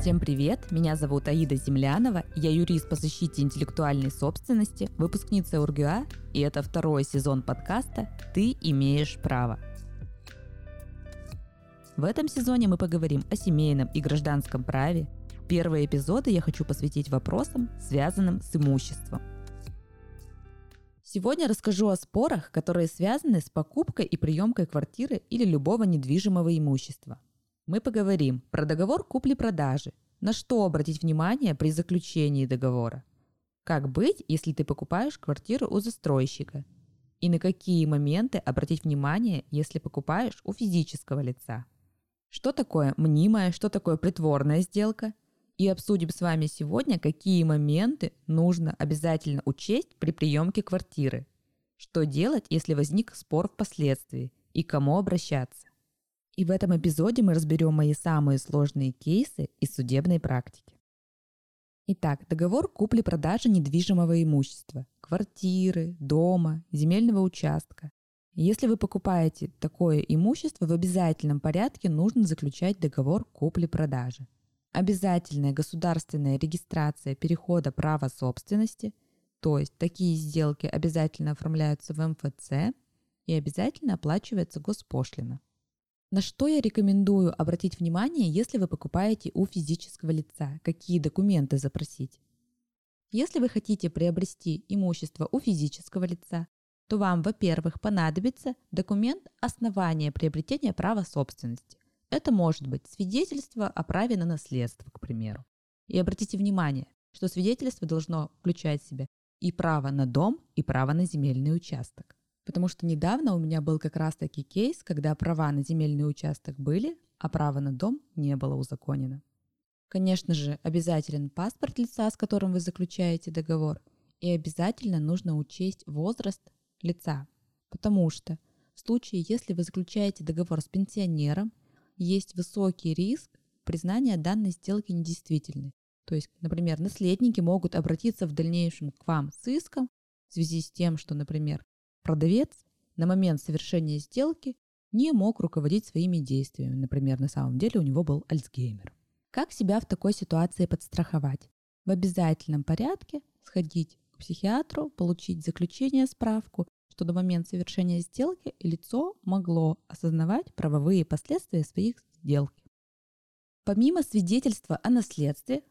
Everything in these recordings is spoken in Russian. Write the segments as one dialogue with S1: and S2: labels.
S1: Всем привет, меня зовут Аида Землянова, я юрист по защите интеллектуальной собственности, выпускница УрГУА, и это второй сезон подкаста «Ты имеешь право». В этом сезоне мы поговорим о семейном и гражданском праве. Первые эпизоды я хочу посвятить вопросам, связанным с имуществом. Сегодня расскажу о спорах, которые связаны с покупкой и приемкой квартиры или любого недвижимого имущества – мы поговорим про договор купли-продажи, на что обратить внимание при заключении договора, как быть, если ты покупаешь квартиру у застройщика, и на какие моменты обратить внимание, если покупаешь у физического лица. Что такое мнимая, что такое притворная сделка, и обсудим с вами сегодня, какие моменты нужно обязательно учесть при приемке квартиры, что делать, если возник спор впоследствии, и кому обращаться. И в этом эпизоде мы разберем мои самые сложные кейсы из судебной практики. Итак, договор купли-продажи недвижимого имущества, квартиры, дома, земельного участка. Если вы покупаете такое имущество, в обязательном порядке нужно заключать договор купли-продажи. Обязательная государственная регистрация перехода права собственности, то есть такие сделки обязательно оформляются в МФЦ и обязательно оплачивается госпошлина. На что я рекомендую обратить внимание, если вы покупаете у физического лица? Какие документы запросить? Если вы хотите приобрести имущество у физического лица, то вам, во-первых, понадобится документ основания приобретения права собственности. Это может быть свидетельство о праве на наследство, к примеру. И обратите внимание, что свидетельство должно включать в себя и право на дом, и право на земельный участок. Потому что недавно у меня был как раз-таки кейс, когда права на земельный участок были, а право на дом не было узаконено. Конечно же, обязателен паспорт лица, с которым вы заключаете договор, и обязательно нужно учесть возраст лица, потому что в случае, если вы заключаете договор с пенсионером, есть высокий риск признания данной сделки недействительной. То есть, например, наследники могут обратиться в дальнейшем к вам с иском в связи с тем, что, например, Продавец на момент совершения сделки не мог руководить своими действиями. Например, на самом деле у него был Альцгеймер. Как себя в такой ситуации подстраховать? В обязательном порядке сходить к психиатру, получить заключение, справку, что до момента совершения сделки лицо могло осознавать правовые последствия своих сделки. Помимо свидетельства о наследстве,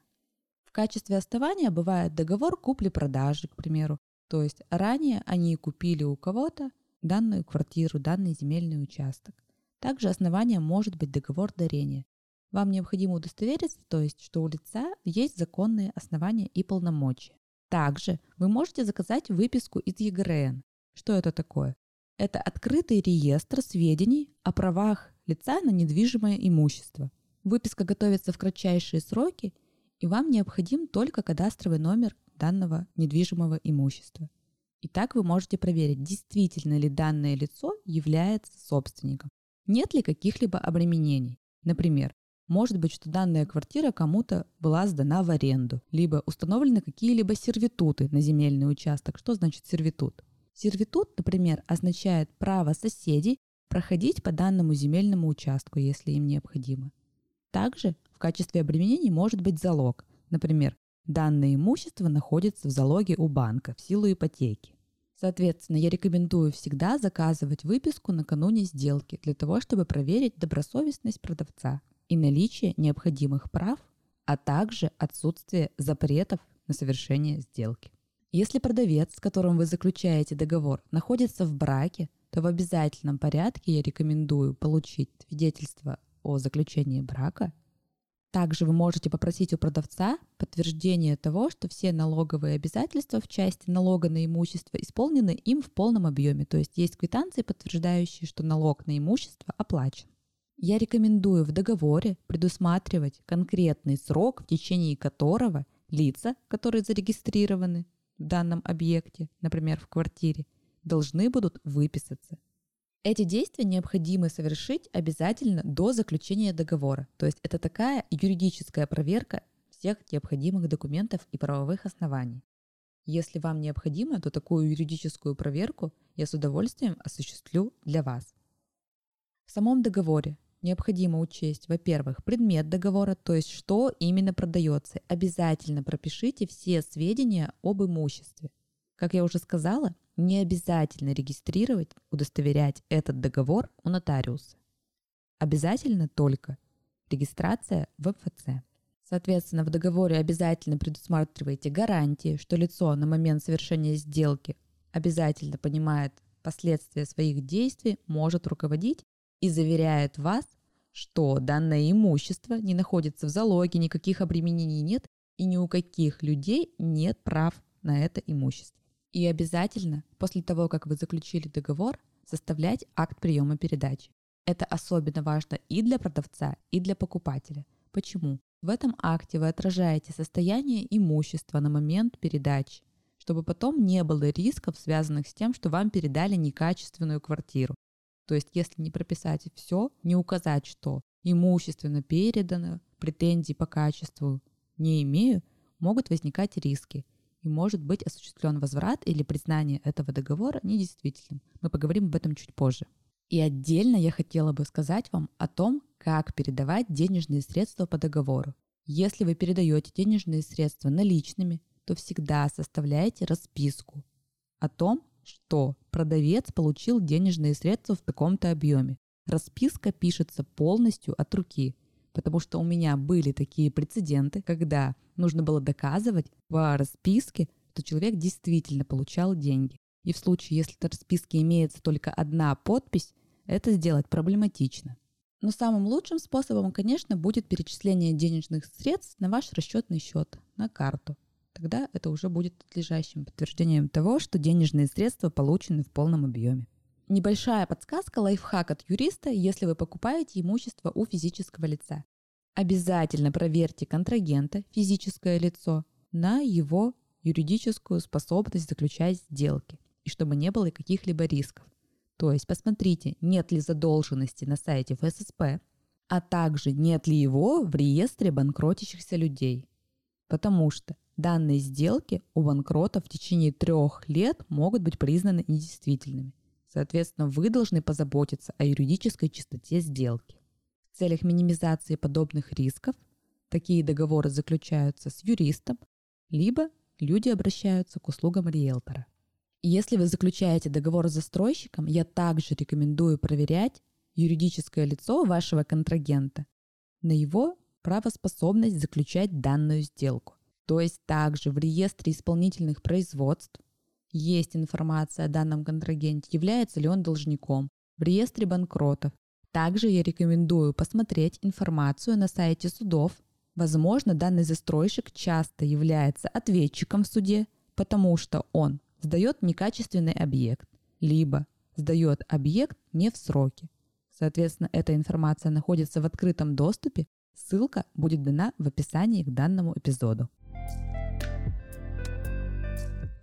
S1: в качестве основания бывает договор купли-продажи, к примеру, то есть ранее они купили у кого-то данную квартиру, данный земельный участок. Также основанием может быть договор дарения. Вам необходимо удостовериться, то есть, что у лица есть законные основания и полномочия. Также вы можете заказать выписку из ЕГРН. Что это такое? Это открытый реестр сведений о правах лица на недвижимое имущество. Выписка готовится в кратчайшие сроки, и вам необходим только кадастровый номер данного недвижимого имущества. И так вы можете проверить, действительно ли данное лицо является собственником. Нет ли каких-либо обременений. Например, может быть, что данная квартира кому-то была сдана в аренду, либо установлены какие-либо сервитуты на земельный участок. Что значит сервитут? Сервитут, например, означает право соседей проходить по данному земельному участку, если им необходимо. Также в качестве обременений может быть залог. Например, Данное имущество находится в залоге у банка в силу ипотеки. Соответственно, я рекомендую всегда заказывать выписку накануне сделки для того, чтобы проверить добросовестность продавца и наличие необходимых прав, а также отсутствие запретов на совершение сделки. Если продавец, с которым вы заключаете договор, находится в браке, то в обязательном порядке я рекомендую получить свидетельство о заключении брака также вы можете попросить у продавца подтверждение того, что все налоговые обязательства в части налога на имущество исполнены им в полном объеме, то есть есть квитанции, подтверждающие, что налог на имущество оплачен. Я рекомендую в договоре предусматривать конкретный срок, в течение которого лица, которые зарегистрированы в данном объекте, например, в квартире, должны будут выписаться эти действия необходимо совершить обязательно до заключения договора. То есть это такая юридическая проверка всех необходимых документов и правовых оснований. Если вам необходимо, то такую юридическую проверку я с удовольствием осуществлю для вас. В самом договоре необходимо учесть, во-первых, предмет договора, то есть что именно продается. Обязательно пропишите все сведения об имуществе. Как я уже сказала, не обязательно регистрировать, удостоверять этот договор у нотариуса. Обязательно только регистрация в МФЦ. Соответственно, в договоре обязательно предусматривайте гарантии, что лицо на момент совершения сделки обязательно понимает последствия своих действий, может руководить и заверяет вас, что данное имущество не находится в залоге, никаких обременений нет и ни у каких людей нет прав на это имущество. И обязательно после того, как вы заключили договор, составлять акт приема передачи. Это особенно важно и для продавца, и для покупателя. Почему? В этом акте вы отражаете состояние имущества на момент передачи, чтобы потом не было рисков, связанных с тем, что вам передали некачественную квартиру. То есть, если не прописать все, не указать, что имущественно передано, претензий по качеству не имею, могут возникать риски и может быть осуществлен возврат или признание этого договора недействительным. Мы поговорим об этом чуть позже. И отдельно я хотела бы сказать вам о том, как передавать денежные средства по договору. Если вы передаете денежные средства наличными, то всегда составляйте расписку о том, что продавец получил денежные средства в таком-то объеме. Расписка пишется полностью от руки, потому что у меня были такие прецеденты, когда нужно было доказывать по расписке, что человек действительно получал деньги. И в случае, если в расписке имеется только одна подпись, это сделать проблематично. Но самым лучшим способом, конечно, будет перечисление денежных средств на ваш расчетный счет, на карту тогда это уже будет отлежащим подтверждением того, что денежные средства получены в полном объеме. Небольшая подсказка, лайфхак от юриста, если вы покупаете имущество у физического лица. Обязательно проверьте контрагента, физическое лицо, на его юридическую способность заключать сделки, и чтобы не было каких-либо рисков. То есть посмотрите, нет ли задолженности на сайте ФССП, а также нет ли его в реестре банкротящихся людей. Потому что Данные сделки у банкрота в течение трех лет могут быть признаны недействительными. Соответственно, вы должны позаботиться о юридической чистоте сделки. В целях минимизации подобных рисков такие договоры заключаются с юристом, либо люди обращаются к услугам риэлтора. Если вы заключаете договор с застройщиком, я также рекомендую проверять юридическое лицо вашего контрагента на его правоспособность заключать данную сделку. То есть также в реестре исполнительных производств есть информация о данном контрагенте, является ли он должником. В реестре банкротов также я рекомендую посмотреть информацию на сайте судов. Возможно, данный застройщик часто является ответчиком в суде, потому что он сдает некачественный объект, либо сдает объект не в сроки. Соответственно, эта информация находится в открытом доступе. Ссылка будет дана в описании к данному эпизоду.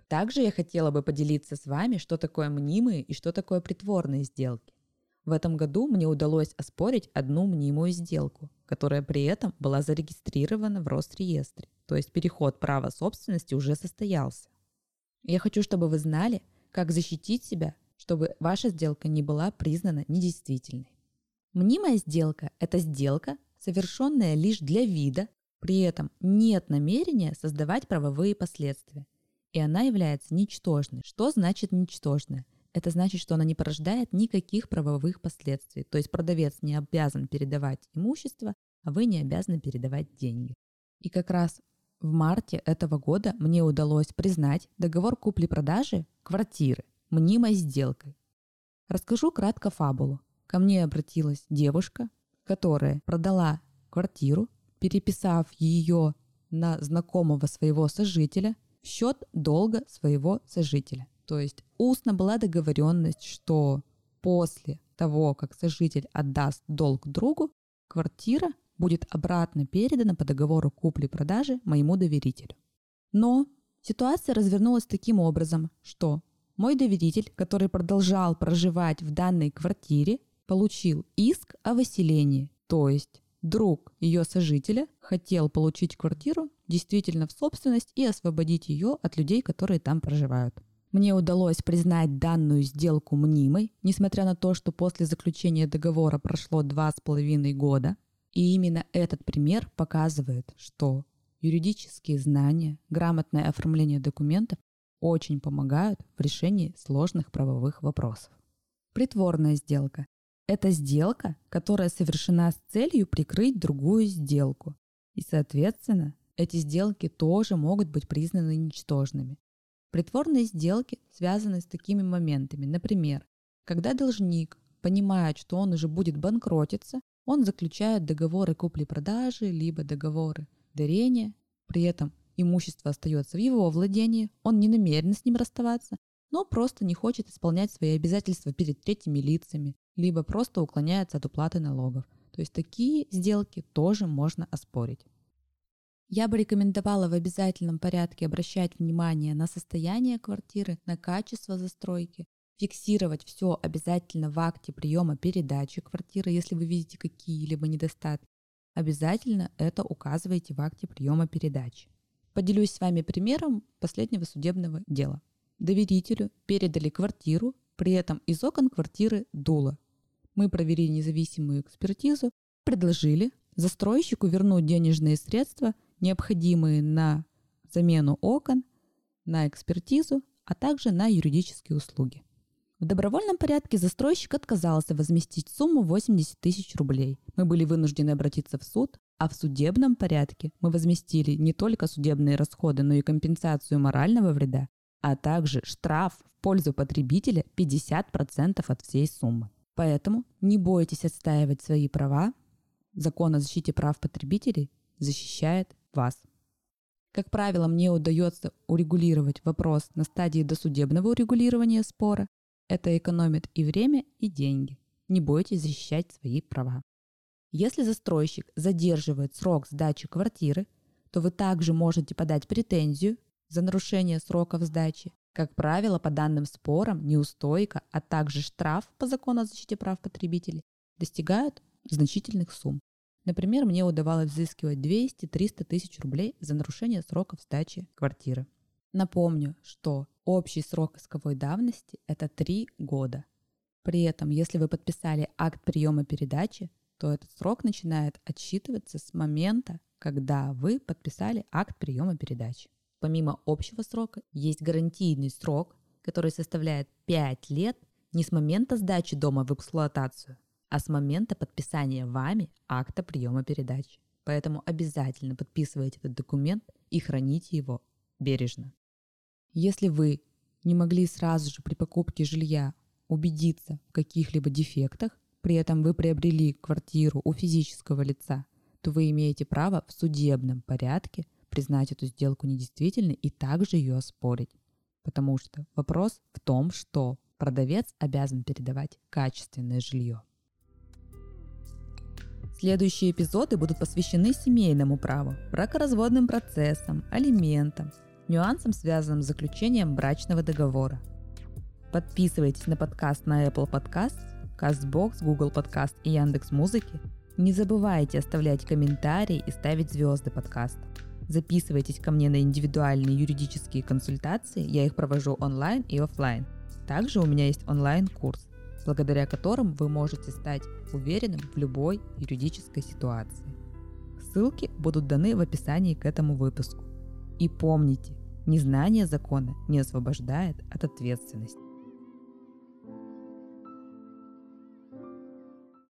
S1: Также я хотела бы поделиться с вами, что такое мнимые и что такое притворные сделки. В этом году мне удалось оспорить одну мнимую сделку, которая при этом была зарегистрирована в Росреестре, то есть переход права собственности уже состоялся. Я хочу, чтобы вы знали, как защитить себя, чтобы ваша сделка не была признана недействительной. Мнимая сделка – это сделка, совершенная лишь для вида, при этом нет намерения создавать правовые последствия – и она является ничтожной. Что значит ничтожная? Это значит, что она не порождает никаких правовых последствий. То есть продавец не обязан передавать имущество, а вы не обязаны передавать деньги. И как раз в марте этого года мне удалось признать договор купли-продажи квартиры мнимой сделкой. Расскажу кратко фабулу. Ко мне обратилась девушка, которая продала квартиру, переписав ее на знакомого своего сожителя – счет долга своего сожителя. То есть устно была договоренность, что после того, как сожитель отдаст долг другу, квартира будет обратно передана по договору купли-продажи моему доверителю. Но ситуация развернулась таким образом, что мой доверитель, который продолжал проживать в данной квартире, получил иск о выселении, то есть друг ее сожителя хотел получить квартиру действительно в собственность и освободить ее от людей, которые там проживают. Мне удалось признать данную сделку мнимой, несмотря на то, что после заключения договора прошло два с половиной года. И именно этот пример показывает, что юридические знания, грамотное оформление документов очень помогают в решении сложных правовых вопросов. Притворная сделка – это сделка, которая совершена с целью прикрыть другую сделку. И, соответственно, эти сделки тоже могут быть признаны ничтожными. Притворные сделки связаны с такими моментами. Например, когда должник понимает, что он уже будет банкротиться, он заключает договоры купли-продажи, либо договоры дарения. При этом имущество остается в его владении, он не намерен с ним расставаться, но просто не хочет исполнять свои обязательства перед третьими лицами, либо просто уклоняется от уплаты налогов. То есть такие сделки тоже можно оспорить. Я бы рекомендовала в обязательном порядке обращать внимание на состояние квартиры, на качество застройки, фиксировать все обязательно в акте приема передачи квартиры, если вы видите какие-либо недостатки. Обязательно это указывайте в акте приема передачи. Поделюсь с вами примером последнего судебного дела. Доверителю передали квартиру, при этом из окон квартиры дуло. Мы провели независимую экспертизу, предложили застройщику вернуть денежные средства – необходимые на замену окон, на экспертизу, а также на юридические услуги. В добровольном порядке застройщик отказался возместить сумму 80 тысяч рублей. Мы были вынуждены обратиться в суд, а в судебном порядке мы возместили не только судебные расходы, но и компенсацию морального вреда, а также штраф в пользу потребителя 50% от всей суммы. Поэтому не бойтесь отстаивать свои права. Закон о защите прав потребителей защищает вас. Как правило, мне удается урегулировать вопрос на стадии досудебного урегулирования спора. Это экономит и время, и деньги. Не бойтесь защищать свои права. Если застройщик задерживает срок сдачи квартиры, то вы также можете подать претензию за нарушение сроков сдачи. Как правило, по данным спорам, неустойка, а также штраф по закону о защите прав потребителей достигают значительных сумм. Например, мне удавалось взыскивать 200-300 тысяч рублей за нарушение сроков сдачи квартиры. Напомню, что общий срок исковой давности – это 3 года. При этом, если вы подписали акт приема передачи, то этот срок начинает отсчитываться с момента, когда вы подписали акт приема передачи. Помимо общего срока, есть гарантийный срок, который составляет 5 лет не с момента сдачи дома в эксплуатацию, а с момента подписания вами акта приема передач. Поэтому обязательно подписывайте этот документ и храните его бережно. Если вы не могли сразу же при покупке жилья убедиться в каких-либо дефектах, при этом вы приобрели квартиру у физического лица, то вы имеете право в судебном порядке признать эту сделку недействительной и также ее оспорить. Потому что вопрос в том, что продавец обязан передавать качественное жилье. Следующие эпизоды будут посвящены семейному праву, бракоразводным процессам, алиментам, нюансам, связанным с заключением брачного договора. Подписывайтесь на подкаст на Apple Podcast, CastBox, Google Podcast и Яндекс Музыки. Не забывайте оставлять комментарии и ставить звезды подкаста. Записывайтесь ко мне на индивидуальные юридические консультации, я их провожу онлайн и офлайн. Также у меня есть онлайн-курс благодаря которым вы можете стать уверенным в любой юридической ситуации. Ссылки будут даны в описании к этому выпуску. И помните, незнание закона не освобождает от ответственности.